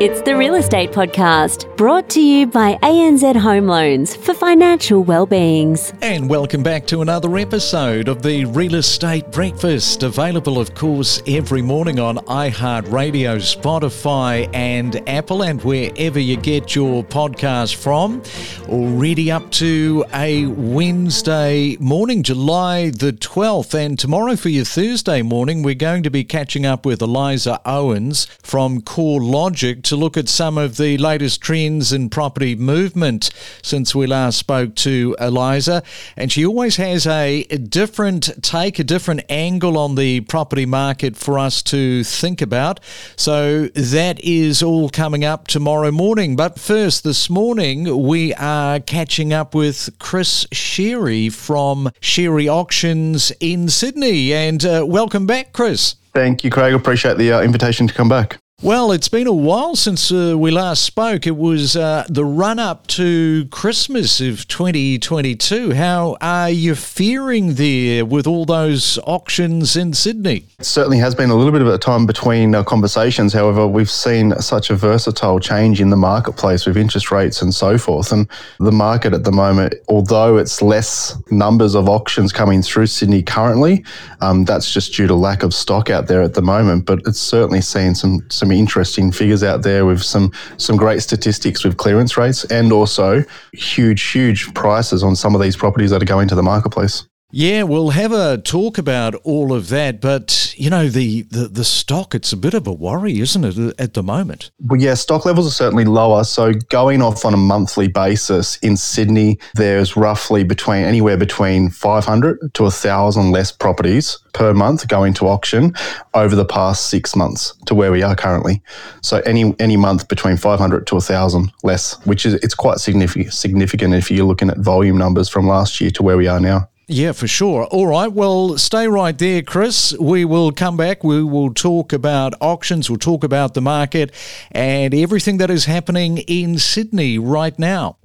It's the Real Estate Podcast, brought to you by ANZ Home Loans for financial well-beings. And welcome back to another episode of the Real Estate Breakfast, available, of course, every morning on iHeartRadio, Spotify, and Apple, and wherever you get your podcast from. Already up to a Wednesday morning, July the 12th, and tomorrow for your Thursday morning, we're going to be catching up with Eliza Owens from CoreLogic to look at some of the latest trends in property movement since we last spoke to Eliza. And she always has a different take, a different angle on the property market for us to think about. So that is all coming up tomorrow morning. But first, this morning, we are catching up with Chris Scerri from Scerri Auctions in Sydney. And uh, welcome back, Chris. Thank you, Craig. Appreciate the uh, invitation to come back. Well, it's been a while since uh, we last spoke. It was uh, the run up to Christmas of 2022. How are you faring there with all those auctions in Sydney? It certainly has been a little bit of a time between uh, conversations. However, we've seen such a versatile change in the marketplace with interest rates and so forth. And the market at the moment, although it's less numbers of auctions coming through Sydney currently, um, that's just due to lack of stock out there at the moment. But it's certainly seen some some some interesting figures out there with some some great statistics with clearance rates and also huge huge prices on some of these properties that are going to the marketplace. Yeah, we'll have a talk about all of that, but you know the, the, the stock it's a bit of a worry, isn't it, uh, at the moment? Well, yeah, stock levels are certainly lower. So going off on a monthly basis in Sydney, there's roughly between anywhere between 500 to 1,000 less properties per month going to auction over the past six months to where we are currently. So any any month between 500 to 1,000 less, which is it's quite significant significant if you're looking at volume numbers from last year to where we are now. Yeah, for sure. All right. Well, stay right there, Chris. We will come back. We will talk about auctions. We'll talk about the market and everything that is happening in Sydney right now.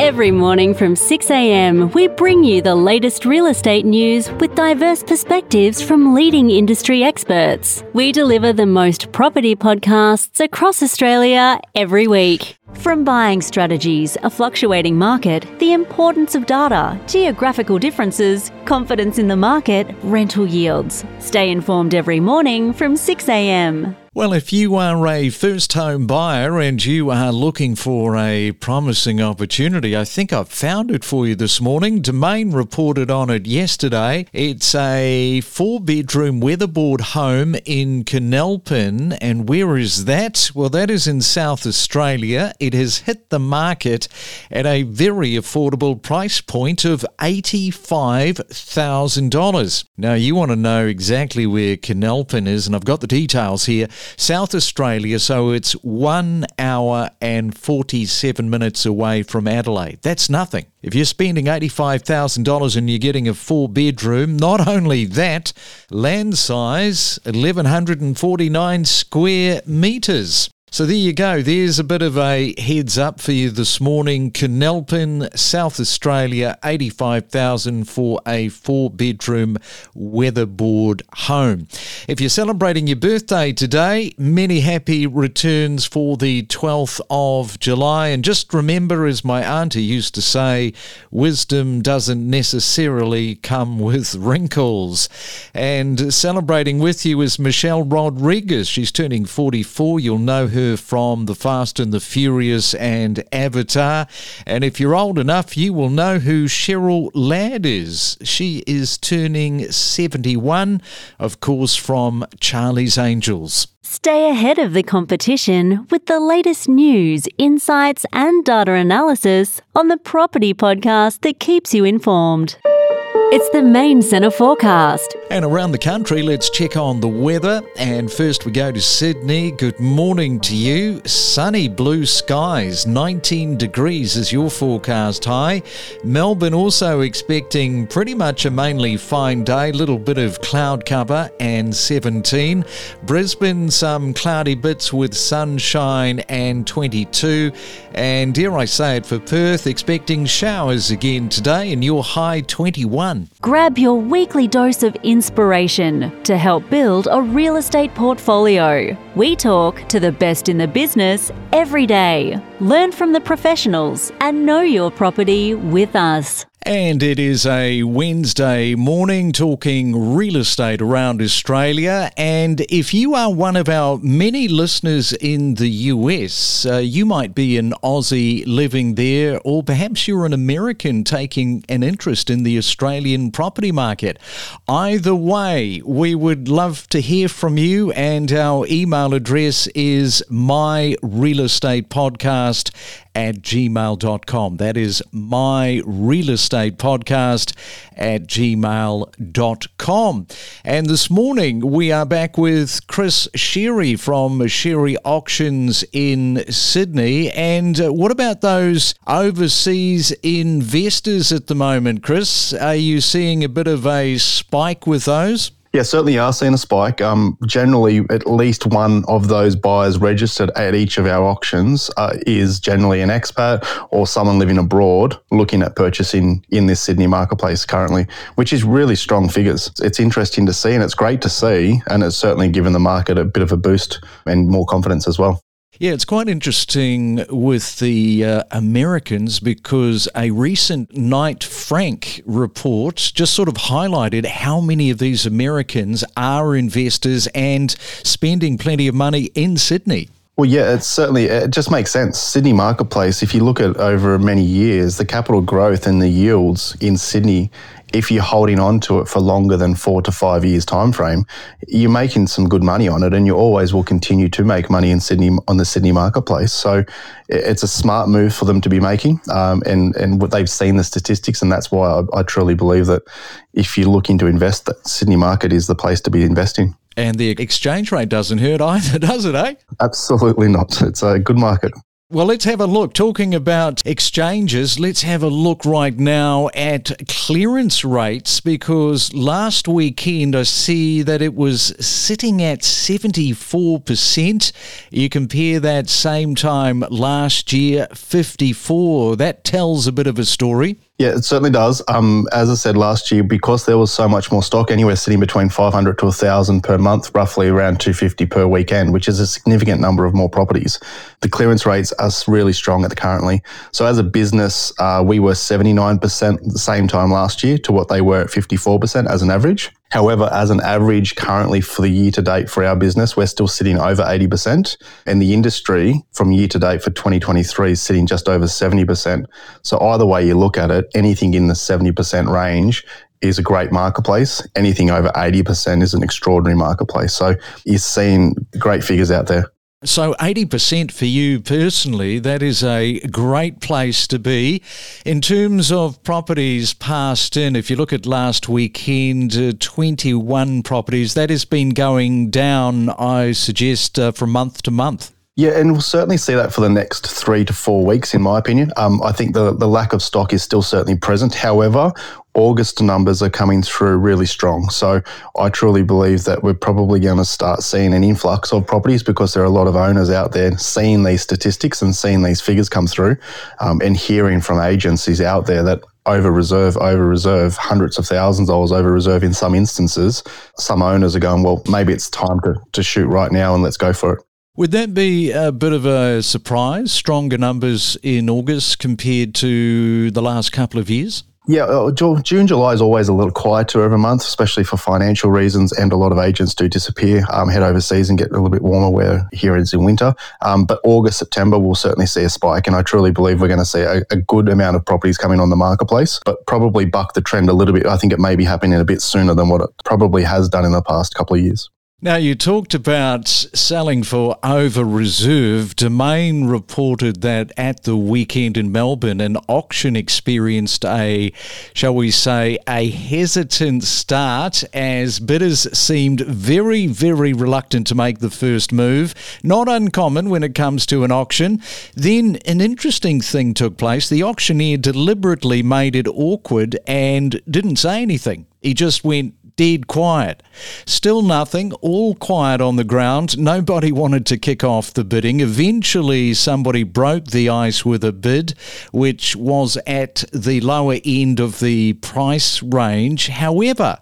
Every morning from 6am, we bring you the latest real estate news with diverse perspectives from leading industry experts. We deliver the most property podcasts across Australia every week. From buying strategies, a fluctuating market, the importance of data, geographical differences, confidence in the market, rental yields. Stay informed every morning from 6am. Well, if you are a first home buyer and you are looking for a promising opportunity, I think I've found it for you this morning. Domain reported on it yesterday. It's a four bedroom weatherboard home in Kenalpin. And where is that? Well, that is in South Australia. It has hit the market at a very affordable price point of $85,000. Now, you want to know exactly where Kenalpin is, and I've got the details here. South Australia, so it's one hour and 47 minutes away from Adelaide. That's nothing. If you're spending $85,000 and you're getting a four bedroom, not only that, land size 1,149 square metres. So there you go. There's a bit of a heads up for you this morning. Kenalpin, South Australia, 85,000 for a four bedroom weatherboard home. If you're celebrating your birthday today, many happy returns for the 12th of July. And just remember, as my auntie used to say, wisdom doesn't necessarily come with wrinkles. And celebrating with you is Michelle Rodriguez. She's turning 44. You'll know her her from The Fast and the Furious and Avatar. And if you're old enough, you will know who Cheryl Ladd is. She is turning 71, of course, from Charlie's Angels. Stay ahead of the competition with the latest news, insights, and data analysis on the property podcast that keeps you informed. It's the main centre forecast. And around the country, let's check on the weather. And first, we go to Sydney. Good morning to you. Sunny blue skies, 19 degrees is your forecast high. Melbourne also expecting pretty much a mainly fine day, little bit of cloud cover, and 17. Brisbane, some cloudy bits with sunshine and 22. And dare I say it for Perth, expecting showers again today, and your high 21. Grab your weekly dose of inspiration to help build a real estate portfolio. We talk to the best in the business every day. Learn from the professionals and know your property with us. And it is a Wednesday morning talking real estate around Australia. And if you are one of our many listeners in the US, uh, you might be an Aussie living there, or perhaps you're an American taking an interest in the Australian property market. Either way, we would love to hear from you. And our email address is myrealestatepodcast at gmail.com. That is my real estate podcast at gmail.com. And this morning we are back with Chris Scerri from Scerri Auctions in Sydney. And uh, what about those overseas investors at the moment, Chris? Are you seeing a bit of a spike with those? Yeah, certainly are seeing a spike. Um, generally, at least one of those buyers registered at each of our auctions uh, is generally an expat or someone living abroad looking at purchasing in this Sydney marketplace currently, which is really strong figures. It's interesting to see and it's great to see, and it's certainly given the market a bit of a boost and more confidence as well. Yeah, it's quite interesting with the uh, Americans because a recent Knight Frank report just sort of highlighted how many of these Americans are investors and spending plenty of money in Sydney. Well, yeah, it's certainly, it just makes sense. Sydney marketplace, if you look at over many years, the capital growth and the yields in Sydney if you're holding on to it for longer than four to five years time frame, you're making some good money on it, and you always will continue to make money in Sydney on the Sydney marketplace. So it's a smart move for them to be making, um, and and they've seen the statistics, and that's why I, I truly believe that if you're looking to invest, that Sydney market is the place to be investing. And the exchange rate doesn't hurt either, does it, eh? Absolutely not. It's a good market. Well, let's have a look. Talking about exchanges, let's have a look right now at clearance rates because last weekend I see that it was sitting at 74%. You compare that same time last year, 54. That tells a bit of a story. Yeah, it certainly does. Um, as I said last year, because there was so much more stock, anywhere sitting between 500 to 1,000 per month, roughly around 250 per weekend, which is a significant number of more properties. The clearance rates are really strong at the currently. So as a business, uh, we were 79% the same time last year to what they were at 54% as an average. However, as an average currently for the year to date for our business, we're still sitting over 80%. And the industry from year to date for 2023 is sitting just over 70%. So either way you look at it, anything in the 70% range is a great marketplace. Anything over 80% is an extraordinary marketplace. So you're seeing great figures out there. So, 80% for you personally, that is a great place to be. In terms of properties passed in, if you look at last weekend, uh, 21 properties, that has been going down, I suggest, uh, from month to month. Yeah, and we'll certainly see that for the next three to four weeks, in my opinion. Um, I think the, the lack of stock is still certainly present. However, August numbers are coming through really strong. So I truly believe that we're probably going to start seeing an influx of properties because there are a lot of owners out there seeing these statistics and seeing these figures come through um, and hearing from agencies out there that over reserve, over reserve, hundreds of thousands of dollars over reserve in some instances. Some owners are going, well, maybe it's time to, to shoot right now and let's go for it. Would that be a bit of a surprise? Stronger numbers in August compared to the last couple of years? Yeah, uh, June, July is always a little quieter every month, especially for financial reasons, and a lot of agents do disappear, um, head overseas, and get a little bit warmer. Where here it's in winter, um, but August, September, we'll certainly see a spike, and I truly believe we're going to see a, a, good amount of properties coming on the marketplace, but probably buck the trend a little bit. I think it may be happening a bit sooner than what it probably has done in the past couple of years. Now, you talked about selling for over reserve. Domain reported that at the weekend in Melbourne, an auction experienced a, shall we say, a hesitant start as bidders seemed very, very reluctant to make the first move. Not uncommon when it comes to an auction. Then an interesting thing took place. The auctioneer deliberately made it awkward and didn't say anything. He just went, dead quiet. Still nothing, all quiet on the ground. Nobody wanted to kick off the bidding. Eventually, somebody broke the ice with a bid, which was at the lower end of the price range. However,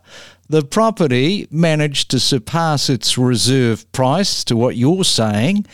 the property managed to surpass its reserve price to what you're saying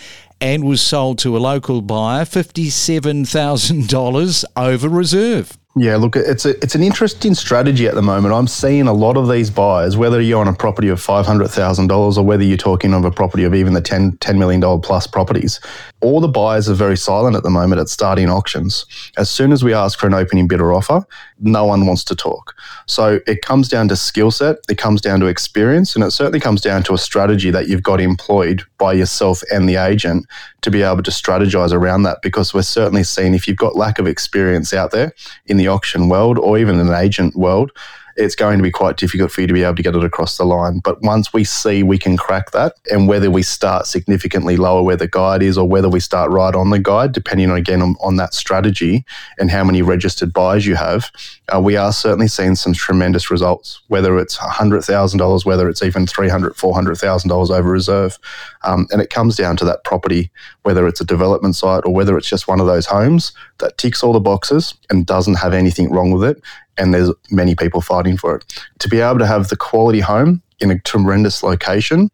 and was sold to a local buyer $57,000 over reserve. Yeah, look, it's a, it's an interesting strategy at the moment. I'm seeing a lot of these buyers, whether you're on a property of $500,000 or whether you're talking of a property of even the $10, $10 million plus properties, all the buyers are very silent at the moment at starting auctions. As soon as we ask for an opening bidder offer, no one wants to talk. So it comes down to skill set, it comes down to experience, and it certainly comes down to a strategy that you've got employed by yourself and the agent to be able to strategize around that because we're certainly seeing if you've got lack of experience out there in the auction world or even an agent world, it's going to be quite difficult for you to be able to get it across the line. But once we see we can crack that, and whether we start significantly lower where the guide is or whether we start right on the guide, depending on again on, on that strategy and how many registered buyers you have, uh, we are certainly seeing some tremendous results, whether it's $100,000, whether it's even $300,000, $400,000 over reserve. Um, and it comes down to that property, whether it's a development site or whether it's just one of those homes that ticks all the boxes and doesn't have anything wrong with it and there's many people fighting for it. To be able to have the quality home in a tremendous location,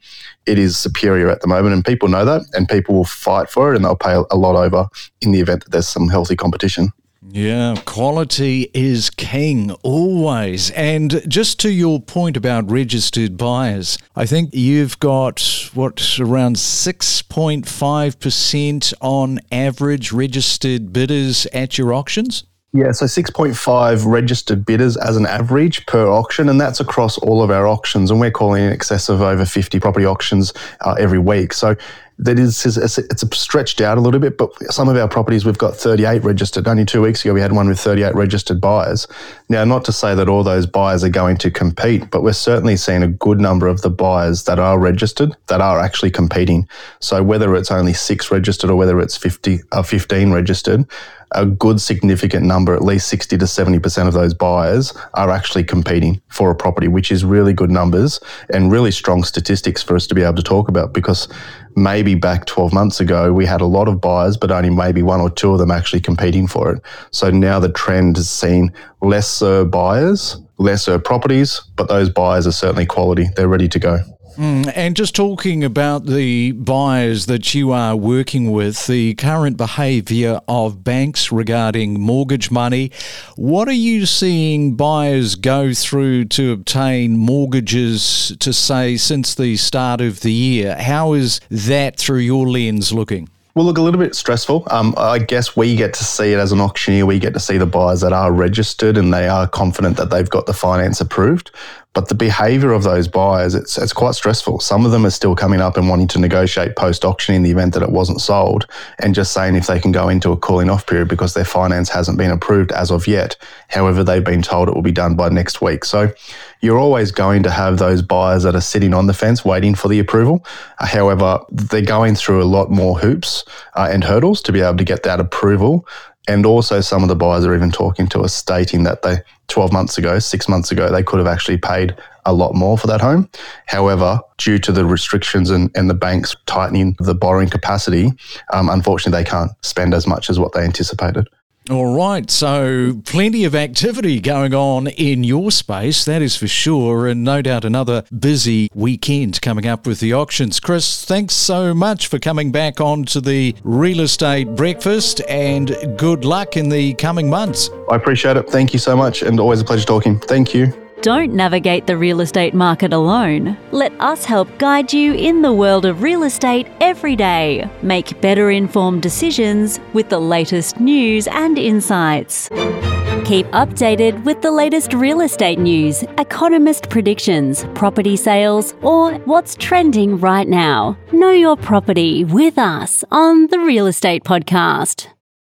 it is superior at the moment, and people know that, and people will fight for it, and they'll pay a lot over in the event that there's some healthy competition. Yeah, quality is king always. And just to your point about registered buyers, I think you've got what around 6.5% on average registered bidders at your auctions? Yeah, so 6.5 registered bidders as an average per auction, and that's across all of our auctions. And we're calling in excess of over 50 property auctions uh, every week. So that is it's, stretched out a little bit, but some of our properties we've got 38 registered. Only two weeks ago we had one with 38 registered buyers. Now, not to say that all those buyers are going to compete, but we're certainly seeing a good number of the buyers that are registered that are actually competing. So whether it's only six registered or whether it's 50 uh, 15 registered, a good significant number, at least 60 to 70% of those buyers are actually competing for a property, which is really good numbers and really strong statistics for us to be able to talk about because maybe back 12 months ago, we had a lot of buyers, but only maybe one or two of them actually competing for it. So now the trend has seen lesser buyers, lesser properties, but those buyers are certainly quality. They're ready to go. Mm, and just talking about the buyers that you are working with, the current behaviour of banks regarding mortgage money, what are you seeing buyers go through to obtain mortgages to say since the start of the year? How is that through your lens looking? Well, look, a little bit stressful. Um, I guess we get to see it as an auctioneer. We get to see the buyers that are registered and they are confident that they've got the finance approved. But the behavior of those buyers, it's, it's quite stressful. Some of them are still coming up and wanting to negotiate post auction in the event that it wasn't sold and just saying if they can go into a cooling off period because their finance hasn't been approved as of yet. However, they've been told it will be done by next week. So you're always going to have those buyers that are sitting on the fence waiting for the approval. Uh, however, they're going through a lot more hoops uh, and hurdles to be able to get that approval and also, some of the buyers are even talking to us stating that they, 12 months ago, six months ago, they could have actually paid a lot more for that home. However, due to the restrictions and, and the banks tightening the borrowing capacity, um, unfortunately, they can't spend as much as what they anticipated. All right, so plenty of activity going on in your space, that is for sure, and no doubt another busy weekend coming up with the auctions. Chris, thanks so much for coming back on to the real estate breakfast, and good luck in the coming months. I appreciate it. Thank you so much, and always a pleasure talking. Thank you. Don't navigate the real estate market alone. Let us help guide you in the world of real estate every day. Make better informed decisions with the latest news and insights. Keep updated with the latest real estate news, economist predictions, property sales, or what's trending right now. Know your property with us on the Real Estate Podcast.